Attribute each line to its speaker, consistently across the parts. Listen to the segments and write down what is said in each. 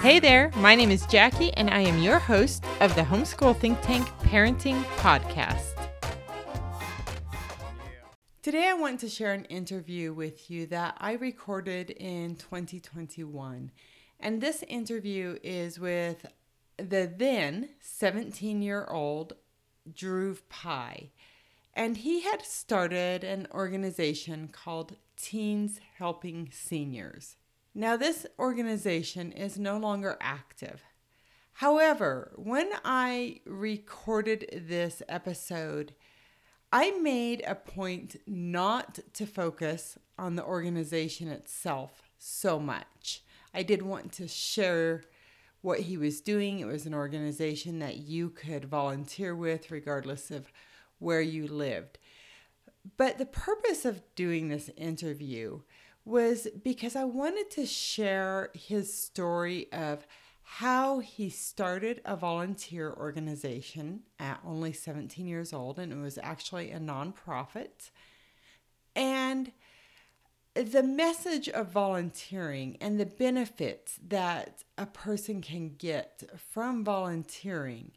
Speaker 1: Hey there, my name is Jackie, and I am your host of the Homeschool Think Tank Parenting Podcast. Today, I want to share an interview with you that I recorded in 2021. And this interview is with the then 17 year old Drew Pai. And he had started an organization called Teens Helping Seniors. Now, this organization is no longer active. However, when I recorded this episode, I made a point not to focus on the organization itself so much. I did want to share what he was doing. It was an organization that you could volunteer with, regardless of where you lived. But the purpose of doing this interview was because I wanted to share his story of how he started a volunteer organization at only 17 years old, and it was actually a nonprofit. And the message of volunteering and the benefits that a person can get from volunteering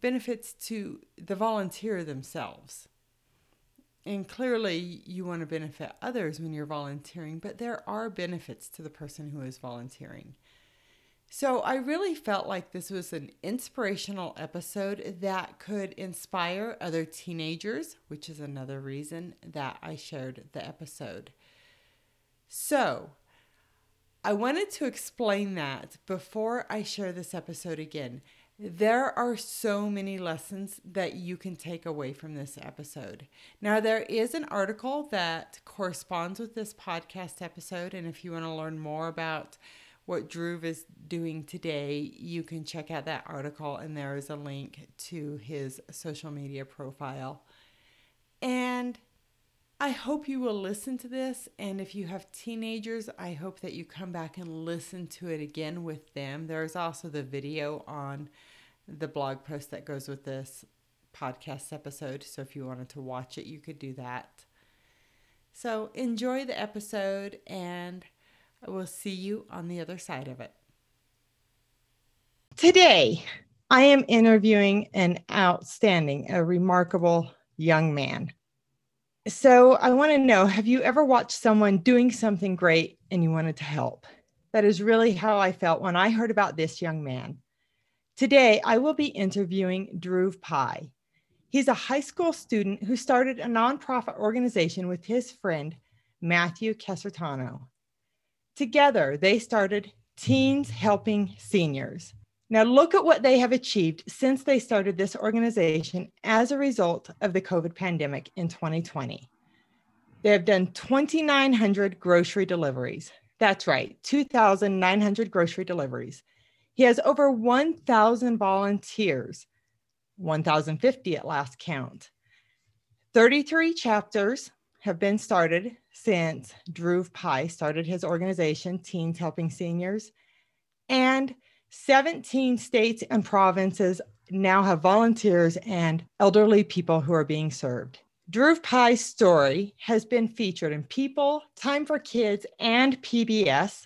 Speaker 1: benefits to the volunteer themselves. And clearly, you want to benefit others when you're volunteering, but there are benefits to the person who is volunteering. So, I really felt like this was an inspirational episode that could inspire other teenagers, which is another reason that I shared the episode. So, I wanted to explain that before I share this episode again. There are so many lessons that you can take away from this episode. Now, there is an article that corresponds with this podcast episode, and if you want to learn more about what Drew is doing today, you can check out that article, and there is a link to his social media profile. And I hope you will listen to this. And if you have teenagers, I hope that you come back and listen to it again with them. There's also the video on the blog post that goes with this podcast episode. So if you wanted to watch it, you could do that. So enjoy the episode, and I will see you on the other side of it. Today, I am interviewing an outstanding, a remarkable young man. So I want to know have you ever watched someone doing something great and you wanted to help? That is really how I felt when I heard about this young man. Today, I will be interviewing Drew Pai. He's a high school student who started a nonprofit organization with his friend, Matthew Casertano. Together, they started Teens Helping Seniors. Now, look at what they have achieved since they started this organization as a result of the COVID pandemic in 2020. They have done 2,900 grocery deliveries. That's right, 2,900 grocery deliveries. He has over 1,000 volunteers, 1,050 at last count. 33 chapters have been started since Drew Pai started his organization, Teens Helping Seniors. And 17 states and provinces now have volunteers and elderly people who are being served. Drew Pai's story has been featured in People, Time for Kids, and PBS,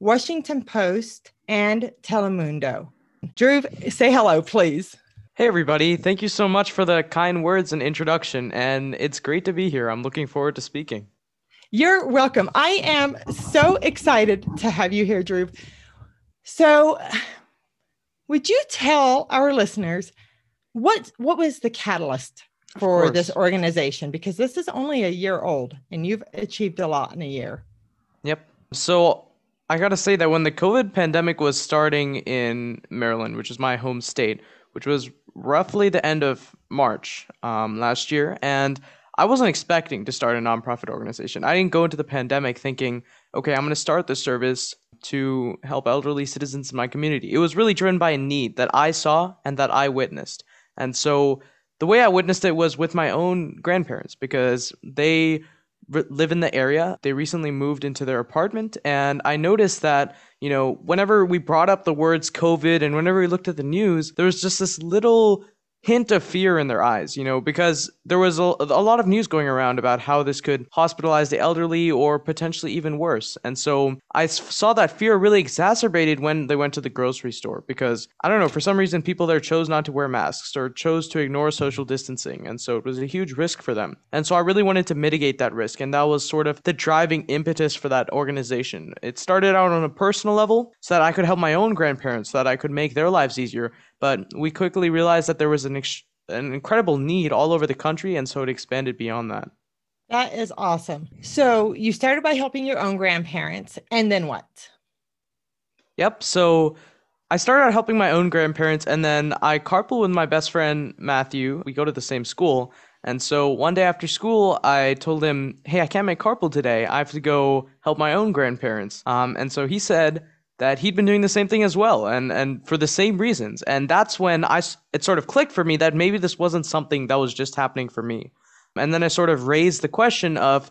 Speaker 1: Washington Post, and Telemundo. Drew, say hello, please.
Speaker 2: Hey, everybody. Thank you so much for the kind words and introduction. And it's great to be here. I'm looking forward to speaking.
Speaker 1: You're welcome. I am so excited to have you here, Drew. So, would you tell our listeners what what was the catalyst for this organization? Because this is only a year old, and you've achieved a lot in a year.
Speaker 2: Yep. So I gotta say that when the COVID pandemic was starting in Maryland, which is my home state, which was roughly the end of March um, last year, and I wasn't expecting to start a nonprofit organization. I didn't go into the pandemic thinking, okay, I'm to start this service to help elderly citizens in my community. It was really driven by a need that I saw and that I witnessed. And so the way I witnessed it was with my own grandparents because they live in the area. They recently moved into their apartment. And I noticed that, you know, whenever we brought up the words COVID and whenever we looked at the news, there was just this little hint of fear in their eyes, you know, because there was a, a lot of news going around about how this could hospitalize the elderly or potentially even worse. And so I saw that fear really exacerbated when they went to the grocery store because I don't know, for some reason, people there chose not to wear masks or chose to ignore social distancing. And so it was a huge risk for them. And so I really wanted to mitigate that risk. And that was sort of the driving impetus for that organization. It started out on a personal level so that I could help my own grandparents, so that I could make their lives easier. But we quickly realized that there was an, ex- an incredible need all over the country, and so it expanded beyond that.
Speaker 1: That is awesome. So you started by helping your own grandparents, and then what?
Speaker 2: Yep. So I started out helping my own grandparents, and then I carpool with my best friend Matthew. We go to the same school. And so one day after school, I told him, Hey, I can't make carpool today. I have to go help my own grandparents. Um, and so he said, that he'd been doing the same thing as well and and for the same reasons. And that's when i it sort of clicked for me that maybe this wasn't something that was just happening for me. And then i sort of raised the question of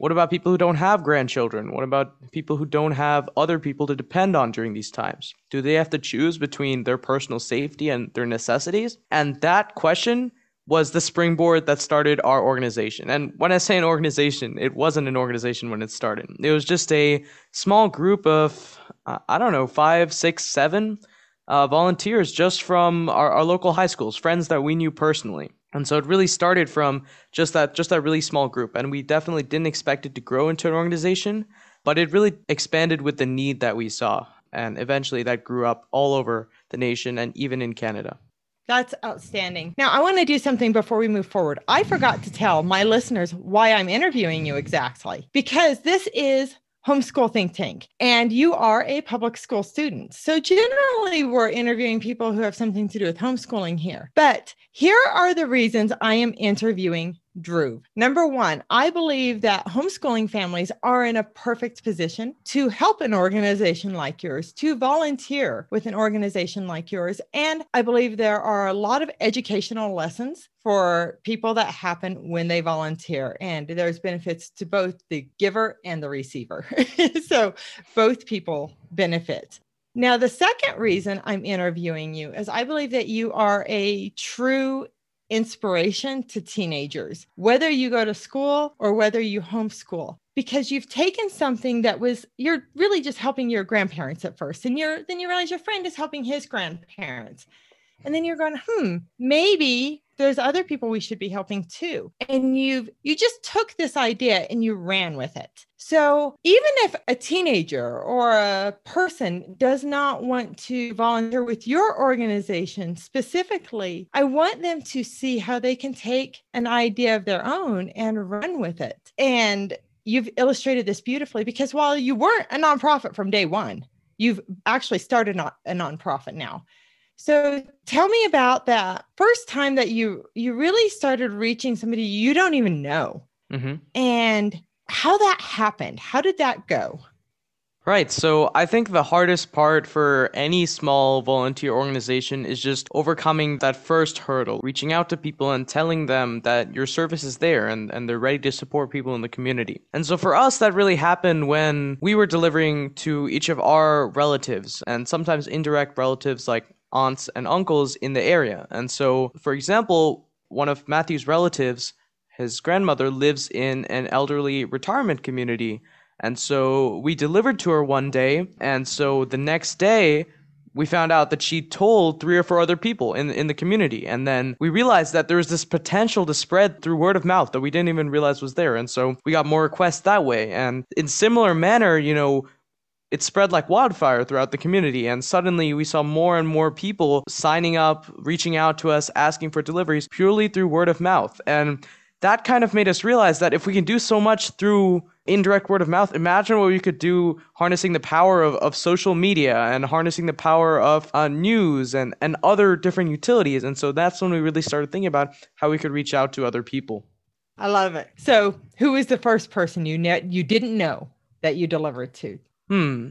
Speaker 2: what about people who don't have grandchildren? What about people who don't have other people to depend on during these times? Do they have to choose between their personal safety and their necessities? And that question was the springboard that started our organization. And when I say an organization, it wasn't an organization when it started. It was just a small group of, I don't know, five, six, seven uh, volunteers just from our, our local high schools, friends that we knew personally. And so it really started from just that just that really small group. And we definitely didn't expect it to grow into an organization, but it really expanded with the need that we saw. And eventually that grew up all over the nation and even in Canada.
Speaker 1: That's outstanding. Now, I want to do something before we move forward. I forgot to tell my listeners why I'm interviewing you exactly, because this is Homeschool Think Tank, and you are a public school student. So, generally, we're interviewing people who have something to do with homeschooling here. But here are the reasons I am interviewing Dhruv. Number one, I believe that homeschooling families are in a perfect position to help an organization like yours, to volunteer with an organization like yours. And I believe there are a lot of educational lessons for people that happen when they volunteer. And there's benefits to both the giver and the receiver. so both people benefit. Now, the second reason I'm interviewing you is I believe that you are a true inspiration to teenagers, whether you go to school or whether you homeschool, because you've taken something that was you're really just helping your grandparents at first, and you're then you realize your friend is helping his grandparents, and then you're going, hmm, maybe there's other people we should be helping too. And you've you just took this idea and you ran with it. So even if a teenager or a person does not want to volunteer with your organization specifically i want them to see how they can take an idea of their own and run with it. And you've illustrated this beautifully because while you weren't a nonprofit from day one you've actually started a nonprofit now so tell me about that first time that you you really started reaching somebody you don't even know, mm-hmm. and how that happened. How did that go?
Speaker 2: Right. So I think the hardest part for any small volunteer organization is just overcoming that first hurdle, reaching out to people and telling them that your service is there and, and they're ready to support people in the community. And so for us, that really happened when we were delivering to each of our relatives and sometimes indirect relatives like aunts and uncles in the area. And so, for example, one of Matthew's relatives, his grandmother, lives in an elderly retirement community. And so we delivered to her one day. And so the next day, we found out that she told three or four other people in in the community and then we realized that there was this potential to spread through word of mouth that we didn't even realize was there and so we got more requests that way and in similar manner you know it spread like wildfire throughout the community and suddenly we saw more and more people signing up reaching out to us asking for deliveries purely through word of mouth. And that kind of made us realize that if we can do so much through indirect word of mouth imagine what we could do harnessing the power of, of social media and harnessing the power of uh, news and, and other different utilities. And so that's when we really started thinking about how we could reach out to other people.
Speaker 1: I love it. So who was the first person you ne- you didn't know that you delivered to
Speaker 2: Hmm.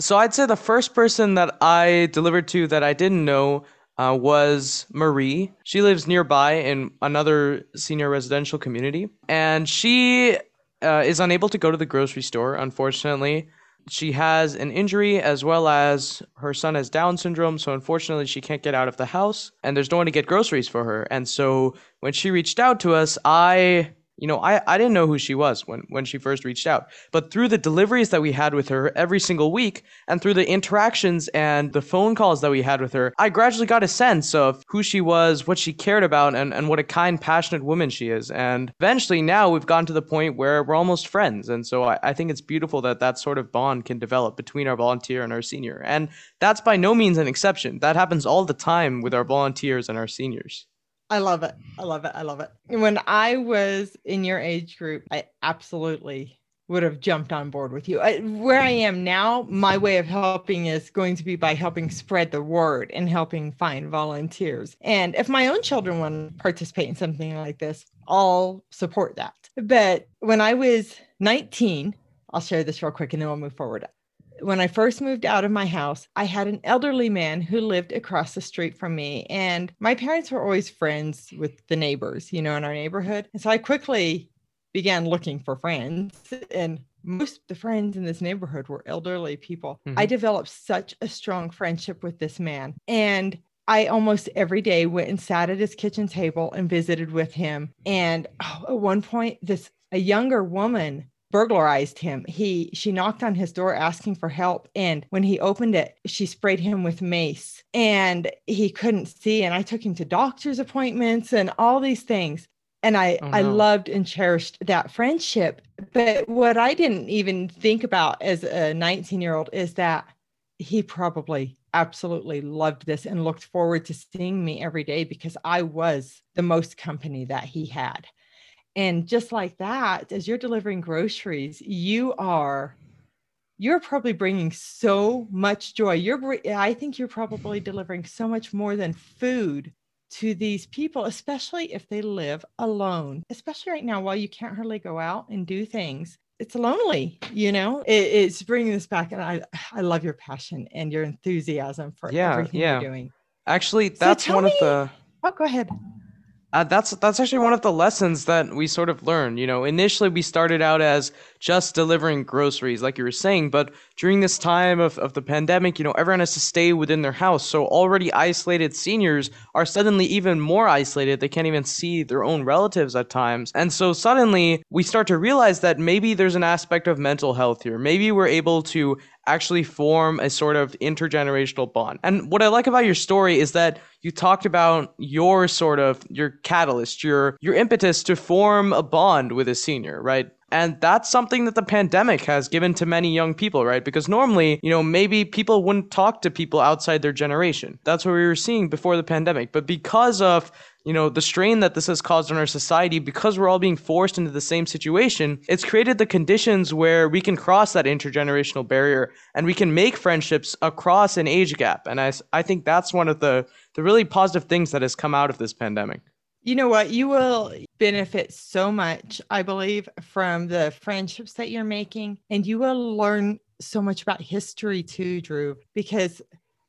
Speaker 2: So I'd say the first person that I delivered to that I didn't know uh, was Marie. She lives nearby in another senior residential community, and she uh, is unable to go to the grocery store, unfortunately. she has an injury as well as her son has Down syndrome. So unfortunately, she can't get out of the house and there's no one to get groceries for her. And so when she reached out to us, I you know, I, I didn't know who she was when, when she first reached out. But through the deliveries that we had with her every single week, and through the interactions and the phone calls that we had with her, I gradually got a sense of who she was, what she cared about, and, and what a kind, passionate woman she is. And eventually now we've gotten to the point where we're almost friends. And so I, I think it's beautiful that that sort of bond can develop between our volunteer and our senior. And that's by no means an exception. That happens all the time with our volunteers and our seniors.
Speaker 1: I love it. I love it. I love it. When I was in your age group, I absolutely would have jumped on board with you. I, where I am now, my way of helping is going to be by helping spread the word and helping find volunteers. And if my own children want to participate in something like this, I'll support that. But when I was 19, I'll share this real quick and then we'll move forward when I first moved out of my house, I had an elderly man who lived across the street from me. And my parents were always friends with the neighbors, you know, in our neighborhood. And so I quickly began looking for friends. And most of the friends in this neighborhood were elderly people. Mm-hmm. I developed such a strong friendship with this man. And I almost every day went and sat at his kitchen table and visited with him. And oh, at one point, this a younger woman burglarized him. He she knocked on his door asking for help and when he opened it, she sprayed him with mace and he couldn't see and I took him to doctor's appointments and all these things. And I oh, no. I loved and cherished that friendship. But what I didn't even think about as a 19-year-old is that he probably absolutely loved this and looked forward to seeing me every day because I was the most company that he had. And just like that, as you're delivering groceries, you are you're probably bringing so much joy. You're I think you're probably delivering so much more than food to these people, especially if they live alone. Especially right now while you can't hardly go out and do things. It's lonely, you know. It, it's bringing this back, and I I love your passion and your enthusiasm for yeah, everything yeah. you're doing.
Speaker 2: Actually, that's so one me, of the.
Speaker 1: Oh, go ahead.
Speaker 2: Uh, that's that's actually one of the lessons that we sort of learned. You know, initially we started out as just delivering groceries, like you were saying, but during this time of, of the pandemic, you know, everyone has to stay within their house. So already isolated seniors are suddenly even more isolated. They can't even see their own relatives at times. And so suddenly we start to realize that maybe there's an aspect of mental health here. Maybe we're able to actually form a sort of intergenerational bond. And what I like about your story is that you talked about your sort of your catalyst, your your impetus to form a bond with a senior, right? And that's something that the pandemic has given to many young people, right? Because normally, you know, maybe people wouldn't talk to people outside their generation. That's what we were seeing before the pandemic. But because of you know, the strain that this has caused on our society, because we're all being forced into the same situation, it's created the conditions where we can cross that intergenerational barrier and we can make friendships across an age gap. And I, I think that's one of the, the really positive things that has come out of this pandemic.
Speaker 1: You know what? You will benefit so much, I believe, from the friendships that you're making. And you will learn so much about history too, Drew, because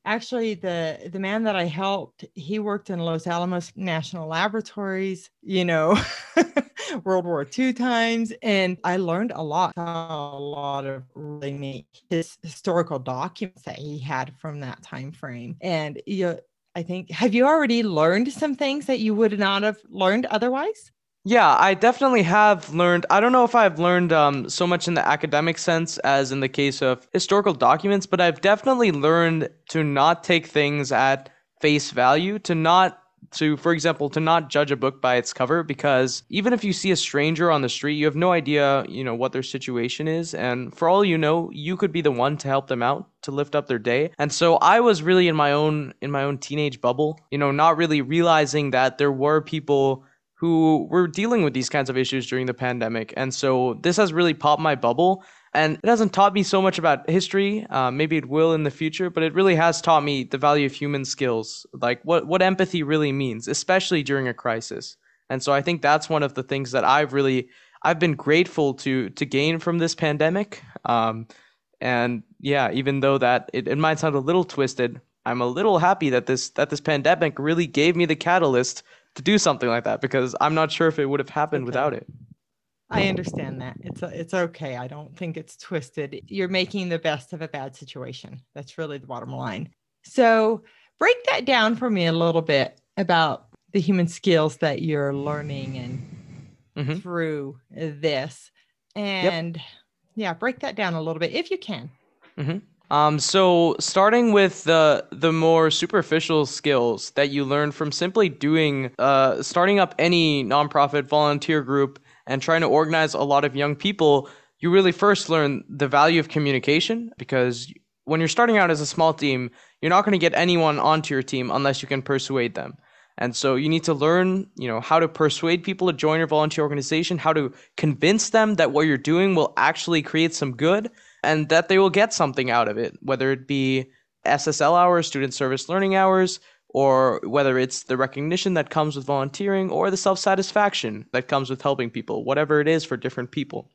Speaker 1: actually the the man that I helped, he worked in Los Alamos National Laboratories, you know, World War II times, and I learned a lot, a lot of really neat his historical documents that he had from that time frame. And you I think have you already learned some things that you would not have learned otherwise?
Speaker 2: Yeah, I definitely have learned. I don't know if I've learned um, so much in the academic sense as in the case of historical documents, but I've definitely learned to not take things at face value, to not to for example to not judge a book by its cover because even if you see a stranger on the street you have no idea you know what their situation is and for all you know you could be the one to help them out to lift up their day and so i was really in my own in my own teenage bubble you know not really realizing that there were people who were dealing with these kinds of issues during the pandemic. And so this has really popped my bubble. And it hasn't taught me so much about history. Uh, maybe it will in the future, but it really has taught me the value of human skills, like what, what empathy really means, especially during a crisis. And so I think that's one of the things that I've really I've been grateful to to gain from this pandemic. Um, and yeah, even though that it, it might sound a little twisted, I'm a little happy that this that this pandemic really gave me the catalyst to do something like that because I'm not sure if it would have happened okay. without it.
Speaker 1: I understand that. It's a, it's okay. I don't think it's twisted. You're making the best of a bad situation. That's really the bottom line. So, break that down for me a little bit about the human skills that you're learning and mm-hmm. through this. And yep. yeah, break that down a little bit if you can.
Speaker 2: Mm-hmm. Um, so starting with the the more superficial skills that you learn from simply doing, uh, starting up any nonprofit volunteer group and trying to organize a lot of young people, you really first learn the value of communication because when you're starting out as a small team, you're not going to get anyone onto your team unless you can persuade them. And so you need to learn, you know, how to persuade people to join your volunteer organization, how to convince them that what you're doing will actually create some good and that they will get something out of it, whether it be SSL hours, student service learning hours, or whether it's the recognition that comes with volunteering or the self-satisfaction that comes with helping people, whatever it is for different people.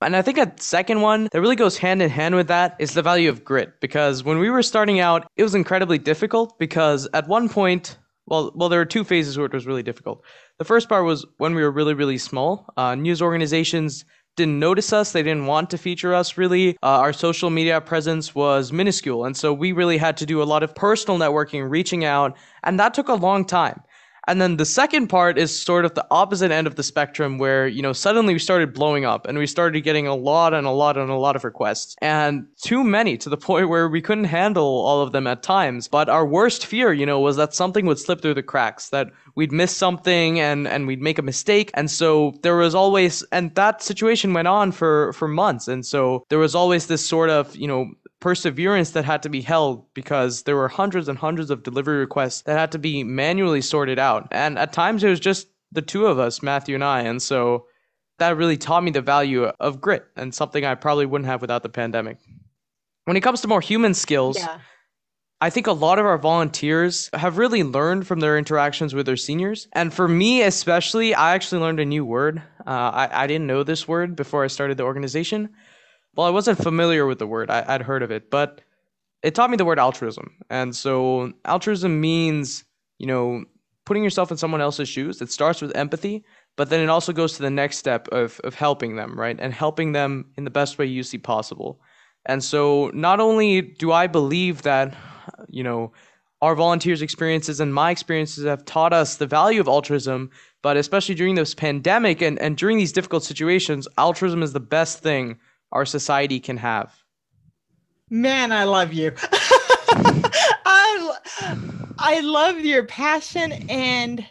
Speaker 2: And I think a second one that really goes hand in hand with that is the value of grit. Because when we were starting out, it was incredibly difficult because at one point, well, well, there were two phases where it was really difficult. The first part was when we were really, really small. Uh, news organizations didn't notice us. They didn't want to feature us really. Uh, our social media presence was minuscule. And so we really had to do a lot of personal networking, reaching out. And that took a long time. And then the second part is sort of the opposite end of the spectrum where, you know, suddenly we started blowing up and we started getting a lot and a lot and a lot of requests and too many to the point where we couldn't handle all of them at times. But our worst fear, you know, was that something would slip through the cracks, that we'd miss something and, and we'd make a mistake. And so there was always, and that situation went on for, for months. And so there was always this sort of, you know, perseverance that had to be held because there were hundreds and hundreds of delivery requests that had to be manually sorted out. And at times it was just the two of us, Matthew and I. And so that really taught me the value of grit and something I probably wouldn't have without the pandemic. When it comes to more human skills, yeah. I think a lot of our volunteers have really learned from their interactions with their seniors. And for me, especially, I actually learned a new word. Uh, I, I didn't know this word before I started the organization. Well, I wasn't familiar with the word. I, would heard of it, but it taught me the word altruism. And so altruism means, you know, putting yourself in someone else's shoes. It starts with empathy, but then it also goes to the next step of, of helping them, right? And helping them in the best way you see possible. And so not only do I believe that, you know, our volunteers' experiences and my experiences have taught us the value of altruism, but especially during this pandemic and, and during these difficult situations, altruism is the best thing our society can have.
Speaker 1: Man, I love you. I I love your passion and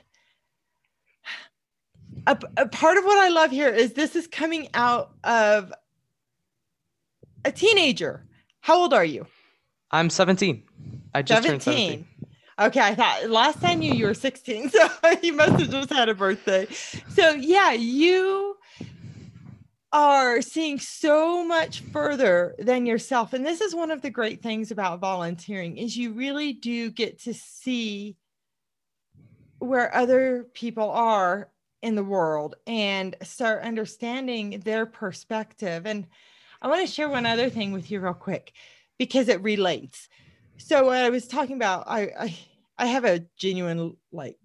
Speaker 1: a, a part of what I love here is this is coming out of a teenager. How old are you?
Speaker 2: I'm 17. I just 17. turned 17.
Speaker 1: Okay, I thought last time knew you were 16, so you must have just had a birthday. So yeah, you are seeing so much further than yourself and this is one of the great things about volunteering is you really do get to see where other people are in the world and start understanding their perspective and i want to share one other thing with you real quick because it relates. So when i was talking about i i, I have a genuine like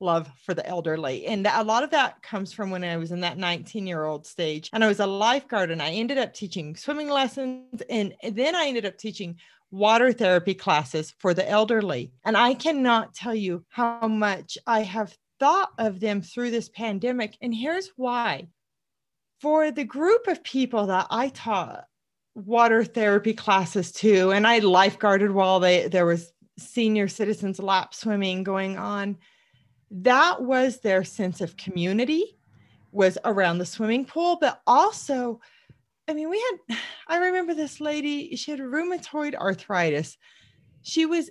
Speaker 1: love for the elderly. And a lot of that comes from when I was in that 19 year old stage and I was a lifeguard and I ended up teaching swimming lessons. And then I ended up teaching water therapy classes for the elderly. And I cannot tell you how much I have thought of them through this pandemic. And here's why for the group of people that I taught water therapy classes to, and I lifeguarded while they, there was senior citizens lap swimming going on that was their sense of community was around the swimming pool but also i mean we had i remember this lady she had rheumatoid arthritis. She was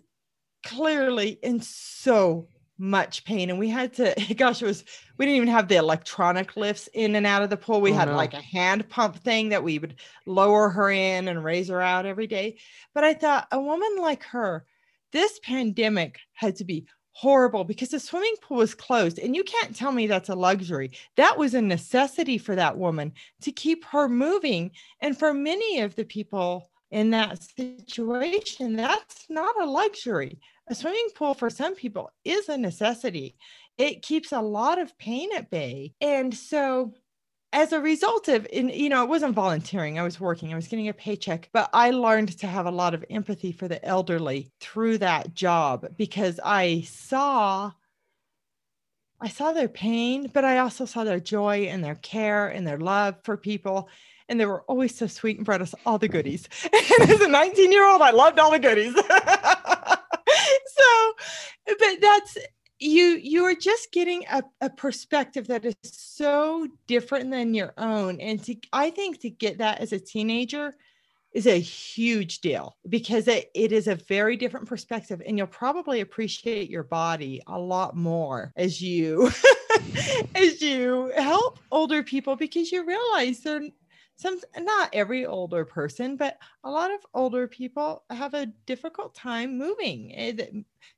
Speaker 1: clearly in so much pain and we had to gosh it was we didn't even have the electronic lifts in and out of the pool. We oh, had no. like a hand pump thing that we would lower her in and raise her out every day. But i thought a woman like her this pandemic had to be horrible because the swimming pool was closed and you can't tell me that's a luxury. That was a necessity for that woman to keep her moving and for many of the people in that situation that's not a luxury. A swimming pool for some people is a necessity. It keeps a lot of pain at bay and so as a result of in you know it wasn't volunteering i was working i was getting a paycheck but i learned to have a lot of empathy for the elderly through that job because i saw i saw their pain but i also saw their joy and their care and their love for people. And they were always so sweet and brought us all the goodies. And as a 19 year old i loved all the goodies. So but that's you you are just getting a, a perspective that is so different than your own. And to i think to get that as a teenager is a huge deal because it, it is a very different perspective and you'll probably appreciate your body a lot more as you as you help older people because you realize they're some not every older person but a lot of older people have a difficult time moving. It,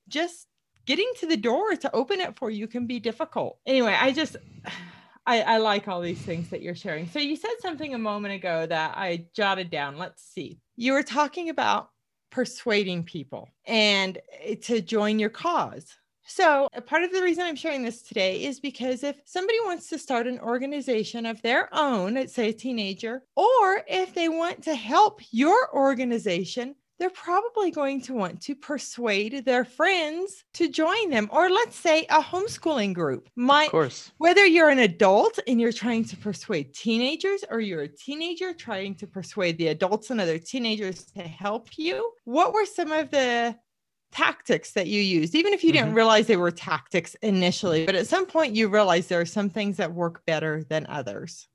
Speaker 1: just getting to the door to open it for you can be difficult. Anyway, I just I, I like all these things that you're sharing. So you said something a moment ago that I jotted down. Let's see. You were talking about persuading people and eh, to join your cause. So, part of the reason I'm sharing this today is because if somebody wants to start an organization of their own, let's say a teenager, or if they want to help your organization, they're probably going to want to persuade their friends to join them or let's say a homeschooling group.
Speaker 2: My, of course.
Speaker 1: whether you're an adult and you're trying to persuade teenagers or you're a teenager trying to persuade the adults and other teenagers to help you what were some of the tactics that you used? Even if you didn't mm-hmm. realize they were tactics initially but at some point you realize there are some things that work better than others.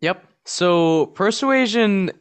Speaker 2: Yep. So persuasion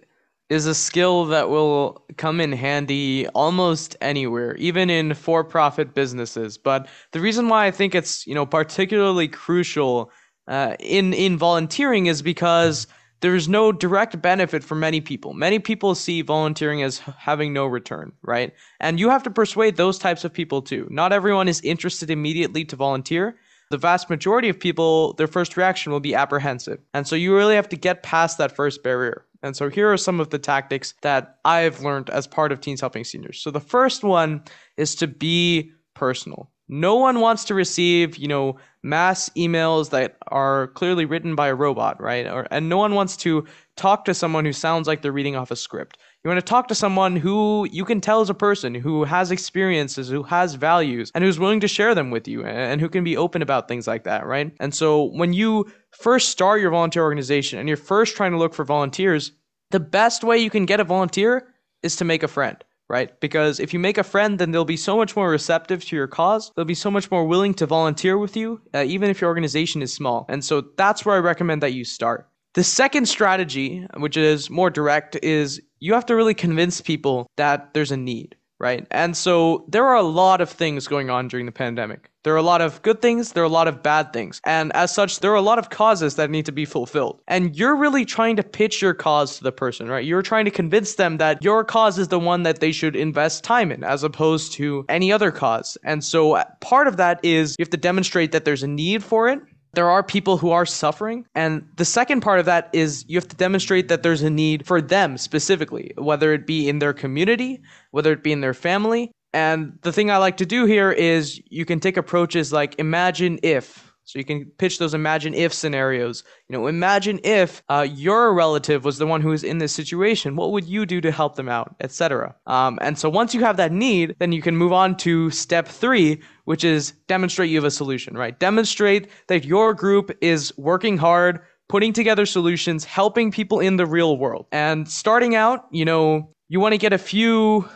Speaker 2: is a skill that will come in handy almost anywhere, even in for-profit businesses. But the reason why I think it's you know particularly crucial uh, in in volunteering is because there's no direct benefit for many people. Many people see volunteering as having no return, right? And you have to persuade those types of people too. Not everyone is interested immediately to volunteer. The vast majority of people, their first reaction will be apprehensive. And so you really have to get past that first barrier. And so here are some of the tactics that I've learned as part of Teens Helping Seniors. So the first one is to be personal. No one wants to receive, you know, mass emails that are clearly written by a robot, right? Or, and no one wants to talk to someone who sounds like they're reading off a script. You want to talk to someone who you can tell is a person who has experiences, who has values, and who's willing to share them with you, and who can be open about things like that, right? And so when you first start your volunteer organization and you're first trying to look for volunteers, the best way you can get a volunteer is to make a friend right? Because if you make a friend, then they'll be so much more receptive to your cause. They'll be so much more willing to volunteer with you, uh, even if your organization is small. And so that's where I recommend that you start. The second strategy, which is more direct, is you have to really convince people that there's a need right? And so there are a lot of things going on during the pandemic. There are a lot of good things, there are a lot of bad things. And as such, there are a lot of causes that need to be fulfilled. And you're really trying to pitch your cause to the person, right? You're trying to convince them that your cause is the one that they should invest time in as opposed to any other cause. And so uh, part of that is you have to demonstrate that there's a need for it there are people who are suffering. And the second part of that is you have to demonstrate that there's a need for them specifically, whether it be in their community, whether it be in their family. And the thing I like to do here is you can take approaches like imagine if so you can pitch those imagine if scenarios. You know, imagine if uh, your relative was the one who was in this situation. What would you do to help them out, etc. Um, and so once you have that need, then you can move on to step three, which is demonstrate you have a solution. Right? Demonstrate that your group is working hard, putting together solutions, helping people in the real world. And starting out, you know, you want to get a few.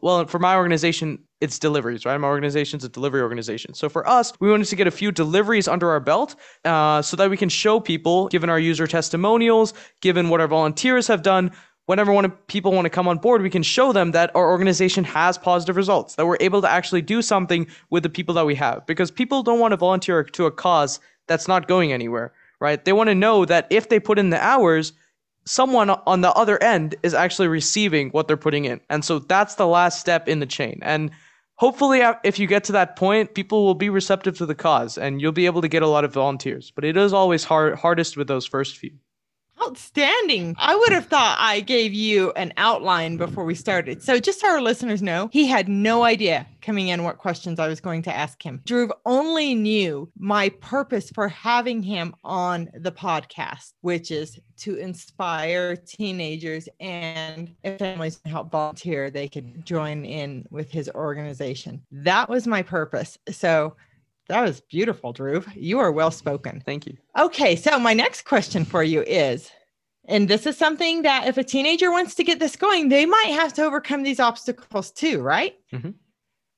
Speaker 2: Well, for my organization, it's deliveries, right? My organization's a delivery organization. So for us, we wanted to get a few deliveries under our belt uh, so that we can show people, given our user testimonials, given what our volunteers have done, whenever one people want to come on board, we can show them that our organization has positive results, that we're able to actually do something with the people that we have. Because people don't want to volunteer to a cause that's not going anywhere, right? They want to know that if they put in the hours, someone on the other end is actually receiving what they're putting in. And so that's the last step in the chain. And hopefully uh, if you get to that point people will be receptive to the cause and you'll be able to get a lot of volunteers but it is always hard hardest with those first few
Speaker 1: Outstanding. I would have thought I gave you an outline before we started. So, just so our listeners know, he had no idea coming in what questions I was going to ask him. Drew only knew my purpose for having him on the podcast, which is to inspire teenagers and if families help volunteer, they could join in with his organization. That was my purpose. So, that was beautiful, Drew. You are well spoken.
Speaker 2: Thank you.
Speaker 1: Okay, so my next question for you is and this is something that if a teenager wants to get this going, they might have to overcome these obstacles too, right? Mm-hmm.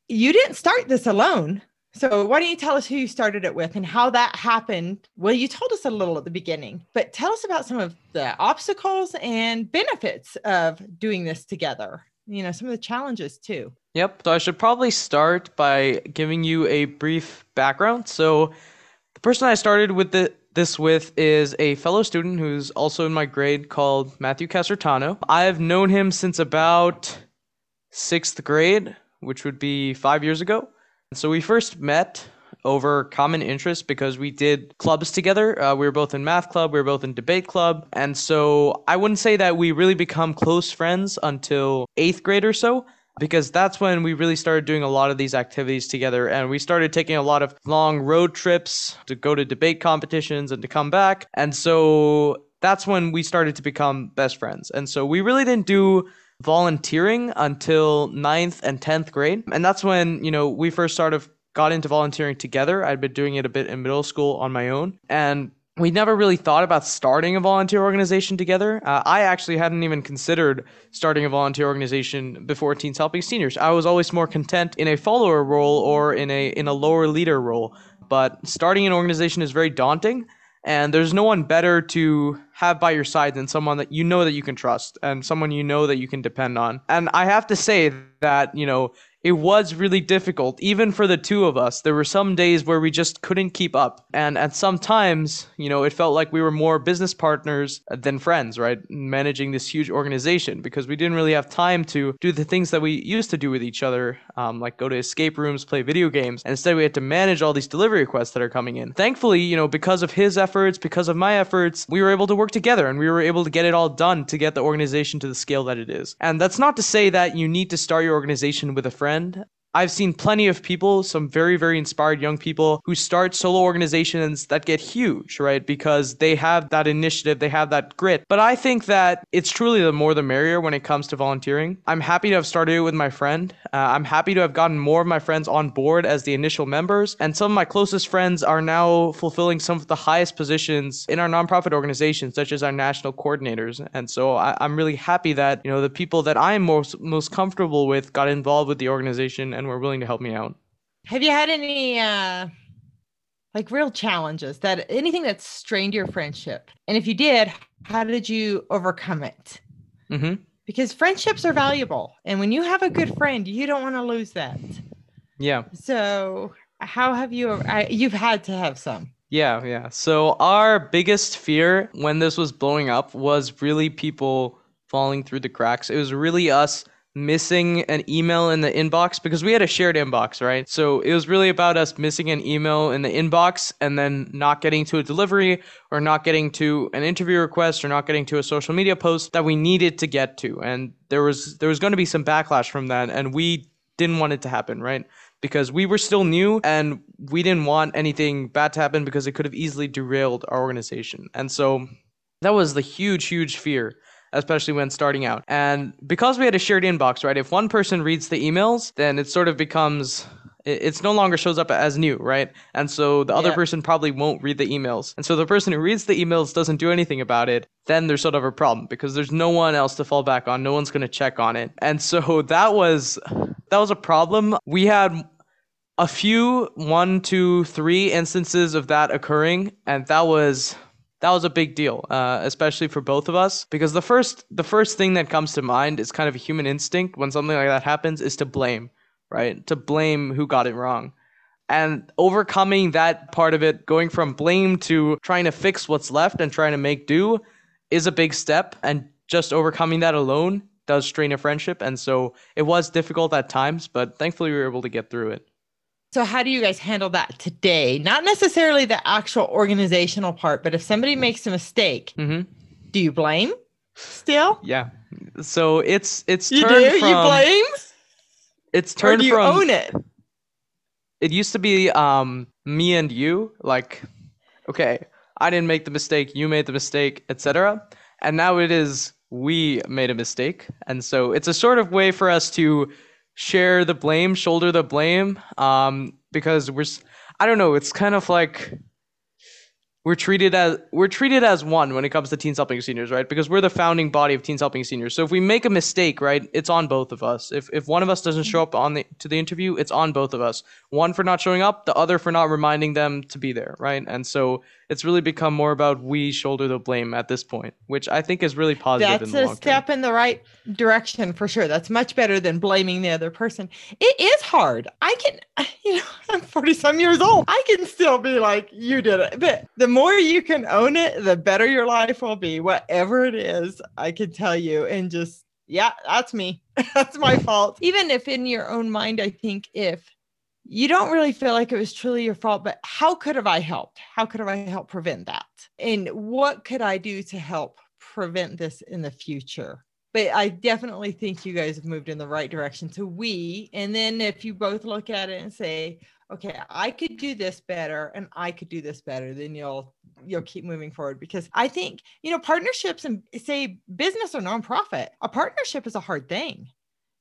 Speaker 1: You didn't start this alone. So, why don't you tell us who you started it with and how that happened? Well, you told us a little at the beginning, but tell us about some of the obstacles and benefits of doing this together. You know, some of the challenges too.
Speaker 2: Yep. So, I should probably start by giving you a brief background. So, the person I started with the this with is a fellow student who's also in my grade called Matthew Casertano. I've known him since about sixth grade, which would be five years ago. So we first met over common interests because we did clubs together. Uh, we were both in math club, we were both in debate club. And so I wouldn't say that we really become close friends until eighth grade or so because that's when we really started doing a lot of these activities together and we started taking a lot of long road trips to go to debate competitions and to come back and so that's when we started to become best friends. And so we really didn't do volunteering until ninth and 10th grade and that's when you know we first sort of got into volunteering together. I'd been doing it a bit in middle school on my own and we never really thought about starting a volunteer organization together. Uh, I actually hadn't even considered starting a volunteer organization before Teens Helping Seniors. I was always more content in a follower role or in a in a lower leader role. But starting an organization is very daunting, and there's no one better to have by your side than someone that you know that you can trust and someone you know that you can depend on. And I have to say that, you know, it was really difficult, even for the two of us. There were some days where we just couldn't keep up. And at some times, you know, it felt like we were more business partners than friends, right? Managing this huge organization because we didn't really have time to do the things that we used to do with each other, um, like go to escape rooms, play video games. And instead, we had to manage all these delivery requests that are coming in. Thankfully, you know, because of his efforts, because of my efforts, we were able to work together and we were able to get it all done to get the organization to the scale that it is. And that's not to say that you need to start your organization with a friend friend I've seen plenty of people, some very, very inspired young people who start solo organizations that get huge, right? Because they have that initiative, they have that grit. But I think that it's truly the more the merrier when it comes to volunteering. I'm happy to have started it with my friend. Uh, I'm happy to have gotten more of my friends on board as the initial members. And some of my closest friends are now fulfilling some of the highest positions in our nonprofit organizations, such as our national coordinators. And so I, am really happy that, you know, the people that I'm most, most comfortable with got involved with the organization and were willing to help me out.
Speaker 1: Have you had any uh like real challenges that anything that strained your friendship? And if you did, how did you overcome it? Mm-hmm. Because friendships are valuable, and when you have a good friend, you don't want to lose that.
Speaker 2: Yeah.
Speaker 1: So, how have you? I, you've had to have some.
Speaker 2: Yeah, yeah. So our biggest fear when this was blowing up was really people falling through the cracks. It was really us missing an email in the inbox because we had a shared inbox, right? So it was really about us missing an email in the inbox and then not getting to a delivery or not getting to an interview request or not getting to a social media post that we needed to get to. And there was there was going to be some backlash from that and we didn't want it to happen, right? Because we were still new and we didn't want anything bad to happen because it could have easily derailed our organization. And so that was the huge huge fear especially when starting out. And because we had a shared inbox, right? If one person reads the emails, then it sort of becomes it's no longer shows up as new, right? And so the other yeah. person probably won't read the emails. And so the person who reads the emails doesn't do anything about it, then there's sort of a problem because there's no one else to fall back on. No one's going to check on it. And so that was that was a problem. We had a few one, two, three instances of that occurring, and that was that was a big deal, uh, especially for both of us, because the first the first thing that comes to mind is kind of a human instinct when something like that happens is to blame, right? To blame who got it wrong. And overcoming that part of it, going from blame to trying to fix what's left and trying to make do, is a big step. And just overcoming that alone does strain a friendship. And so it was difficult at times, but thankfully we were able to get through it.
Speaker 1: So, how do you guys handle that today? Not necessarily the actual organizational part, but if somebody makes a mistake, mm-hmm. Do you blame still?
Speaker 2: Yeah. So it's it's
Speaker 1: You
Speaker 2: turned
Speaker 1: do?
Speaker 2: from
Speaker 1: you blame?
Speaker 2: it's
Speaker 1: Or
Speaker 2: turned
Speaker 1: do you
Speaker 2: from
Speaker 1: own it?
Speaker 2: it used to be um me and you like okay i didn't make the mistake you made the mistake etc and now it is we made a mistake and so it's a sort of way for us to share the blame shoulder the blame um because we're I don't know it's kind of like we're treated as we're treated as one when it comes to teens helping seniors right? Because we're the founding body of teens helping seniors. So if we make a mistake right it's on both of us. If if one of us doesn't show up on the to the interview it's on both of us. One for not showing up the other for not reminding them to be there right? And so it's really become more about we shoulder the blame at this point which i think is really positive in
Speaker 1: That's
Speaker 2: the
Speaker 1: a
Speaker 2: long
Speaker 1: step in the right direction for sure. That's much better than blaming the other person. It is hard. I can, you know, I'm 40 some years old. I can still be like, you did it. But the more you can own it, the better your life will be, whatever it is, I can tell you. And just, yeah, that's me. that's my fault. Even if in your own mind, I think if you don't really feel like it was truly your fault, but how could have I helped? How could have I helped prevent that? And what could I do to help prevent this in the future? But I definitely think you guys have moved in the right direction to we. And then if you both look at it and say, okay, I could do this better and I could do this better, then you'll you'll keep moving forward because I think, you know, partnerships and say business or nonprofit, a partnership is a hard thing.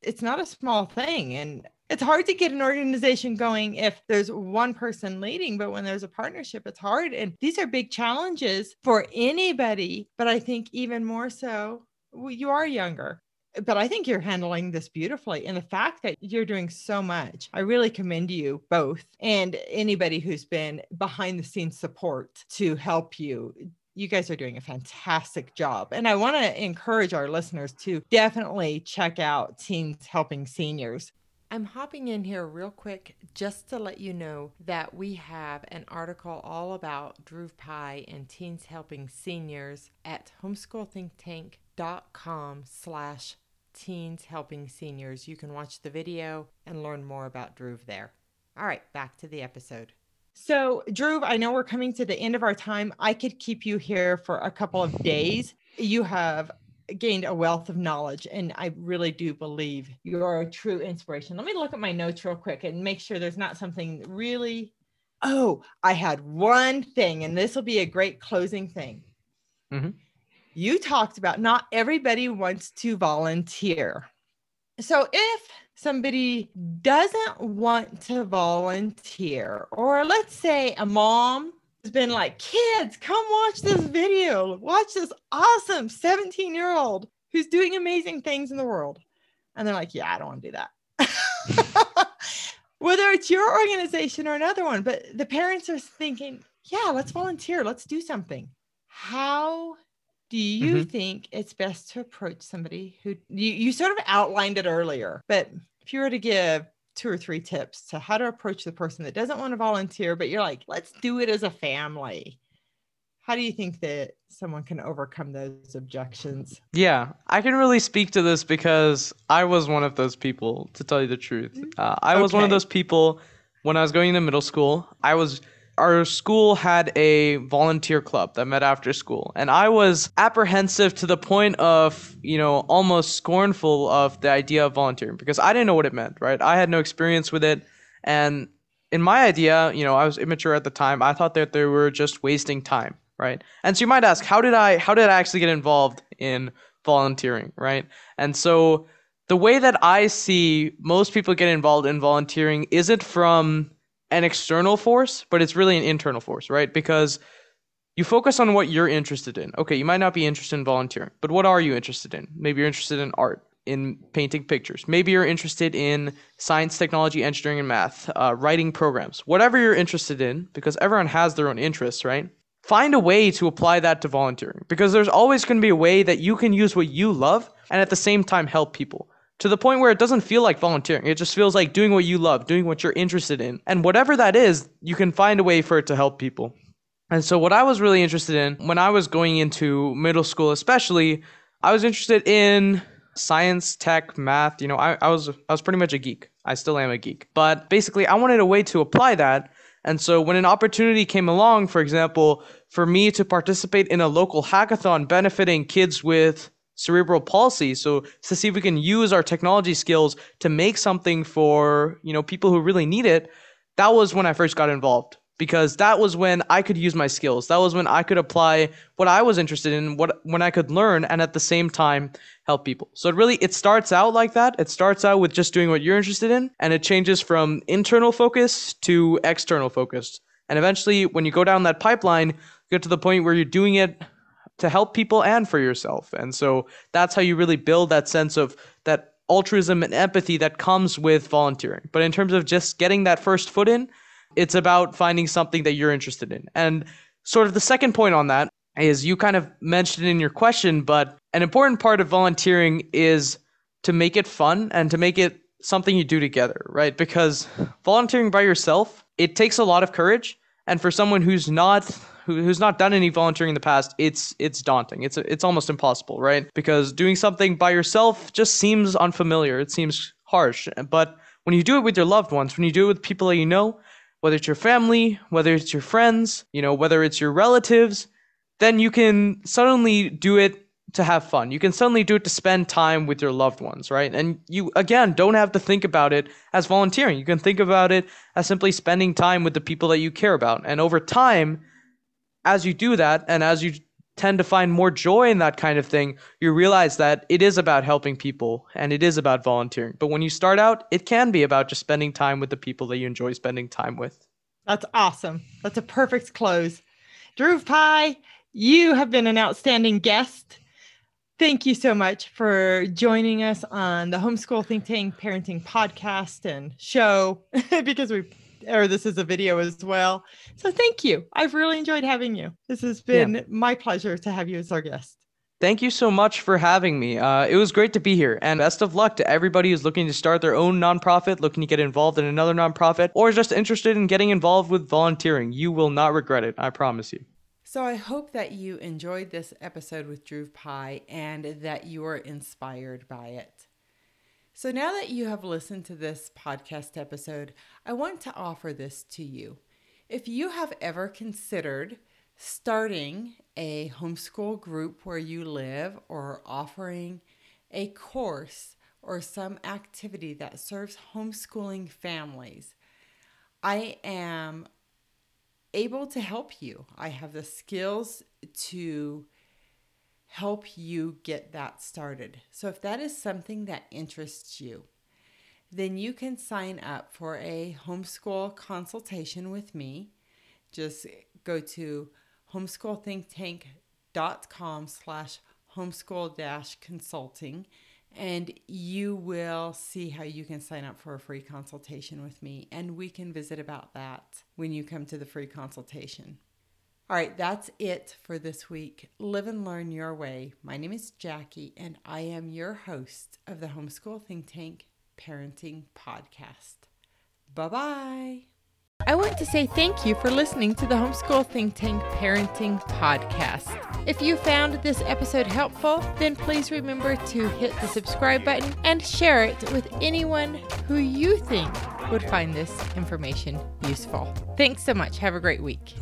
Speaker 1: It's not a small thing. And it's hard to get an organization going if there's one person leading, but when there's a partnership, it's hard. And these are big challenges for anybody. But I think even more so, well, you are younger. But I think you're handling this beautifully. And the fact that you're doing so much, I really commend you both and anybody who's been behind the scenes support to help you you guys are doing a fantastic job. And I want to encourage our listeners to definitely check out Teens Helping Seniors. I'm hopping in here real quick just to let you know that we have an article all about Dhruv Pai and Teens Helping Seniors at homeschoolthinktank.com slash teens helping seniors. You can watch the video and learn more about Dhruv there. All right, back to the episode. So, Dhruv, I know we're coming to the end of our time. I could keep you here for a couple of days. You have gained a wealth of knowledge, and I really do believe you're a true inspiration. Let me look at my notes real quick and make sure there's not something really. Oh, I had one thing, and this will be a great closing thing.
Speaker 2: Mhm.
Speaker 1: You talked about not everybody wants to volunteer. So, if somebody doesn't want to volunteer, or let's say a mom been like, kids, come watch this video, watch this awesome 17 year old who's doing amazing things in the world. And they're like, yeah, I don't want to do that. Whether it's your organization or another one, but the parents are thinking, yeah, let's volunteer, let's do something. How do you mm-hmm. think it's best to approach somebody who you, you sort of outlined it earlier, but if you were to give two or three tips to how to approach the person that doesn't want to volunteer, but you're like, let's do it as a family. How do you think that someone can overcome those objections?
Speaker 2: Yeah, I can really speak to this because I was one of those people, to tell you the truth. Uh, I was one of those people when I was going into middle school. I was, our school had a volunteer club that met after school, and I was apprehensive to the point of, you know, almost scornful of the idea of volunteering because I didn't know what it meant, right? I had no experience with it. And in my idea, you know, I was immature at the time. I thought that they were just wasting time, right? And so you might ask, how did I how did I actually get involved in volunteering, right? And so the way that I see most people get involved in volunteering isn't from an external force, but it's really an internal force, right? Because you focus on what you're interested in. Okay, you might not be interested in volunteering, but what are you interested in? Maybe you're interested in art, in painting pictures. Maybe you're interested in science, technology, engineering, and math, uh, writing programs. Whatever you're interested in, because everyone has their own interests, right? Find a way to apply that to volunteering, because there's always going to be a way that you can use what you love and at the same time help people. To the point where it doesn't feel like volunteering. It just feels like doing what you love, doing what you're interested in. And whatever that is, you can find a way for it to help people. And so, what I was really interested in when I was going into middle school, especially, I was interested in science, tech, math. You know, I, I was I was pretty much a geek. I still am a geek. But basically, I wanted a way to apply that And so when an opportunity came along, for example, for me to participate in a local hackathon benefiting kids with cerebral palsy. So to see if we can use our technology skills to make something for you know people who really need it that was when i first got involved because that was when i could use my skills. That was when i could apply what i was interested in what when i could learn and at the same time help people. So it really it starts out like that. It starts out with just doing what you're interested in and it changes from internal focus to external focus. And eventually when you go down that pipeline you get to the point where you're doing it to help people and for yourself. And so that's how you really build that sense of that altruism and empathy that comes with volunteering. But in terms of just getting that first foot in, it's about finding something that you're interested in. And sort of the second point on that is you kind of mentioned in your question, but an important part of volunteering is to make it fun and to make it something you do together, right? Because volunteering by yourself, it takes a lot of courage. And for someone who's not who, who's not done any volunteering in the past, it's it's daunting. It's it's almost impossible, right? Because doing something by yourself just seems unfamiliar. It seems harsh. But when you do it with your loved ones, when you do it with people that you know, whether it's your family, whether it's your friends, you know, whether it's your relatives, then you can suddenly do it to have fun. You can suddenly do it to spend time with your loved ones, right? And you, again, don't have to think about it as volunteering. You can think about it as simply spending time with the people that you care about. And over time, as you do that and as you tend to find more joy in that kind of thing, you realize that it is about helping people and it is about volunteering. But when you start out, it can be about just spending time with the people that you enjoy spending time with.
Speaker 3: That's awesome. That's a perfect close. Dhruv Pai, you have been an outstanding guest. Thank you so much for joining us on the Homeschool Think Tank Parenting Podcast and show because we or this is a video as well. So thank you. I've really enjoyed having you. This has been yeah. my pleasure to have you as our guest.
Speaker 2: Thank you so much for having me. Uh, it was great to be here, and best of luck to everybody who's looking to start their own nonprofit, looking to get involved in another nonprofit, or just interested in getting involved with volunteering. You will not regret it, I promise you.
Speaker 1: So, I hope that you enjoyed this episode with Dhruv Pai and that you are inspired by it. So now that you have listened to this podcast episode, I want to offer this to you. If you have ever considered starting a homeschool group where you live or offering a course or some activity that serves homeschooling families, I am able to help you. I have the skills to help you get that started. So if that is something that interests you, then you can sign up for a homeschool consultation with me. Just go to homeschoolthinktank.com slash homeschool dash consulting and you will see how you can sign up for a free consultation with me and we can visit about that when you come to the free consultation. All right, that's it for this week. Live and learn your way. My name is Jackie, and I am your host of the Homeschool Think Tank Parenting Podcast. Bye bye. I want to say thank you for listening to the Homeschool Think Tank Parenting Podcast. If you found this episode helpful, then please remember to hit the subscribe button and share it with anyone who you think would find this information useful. Thanks so much. Have a great week.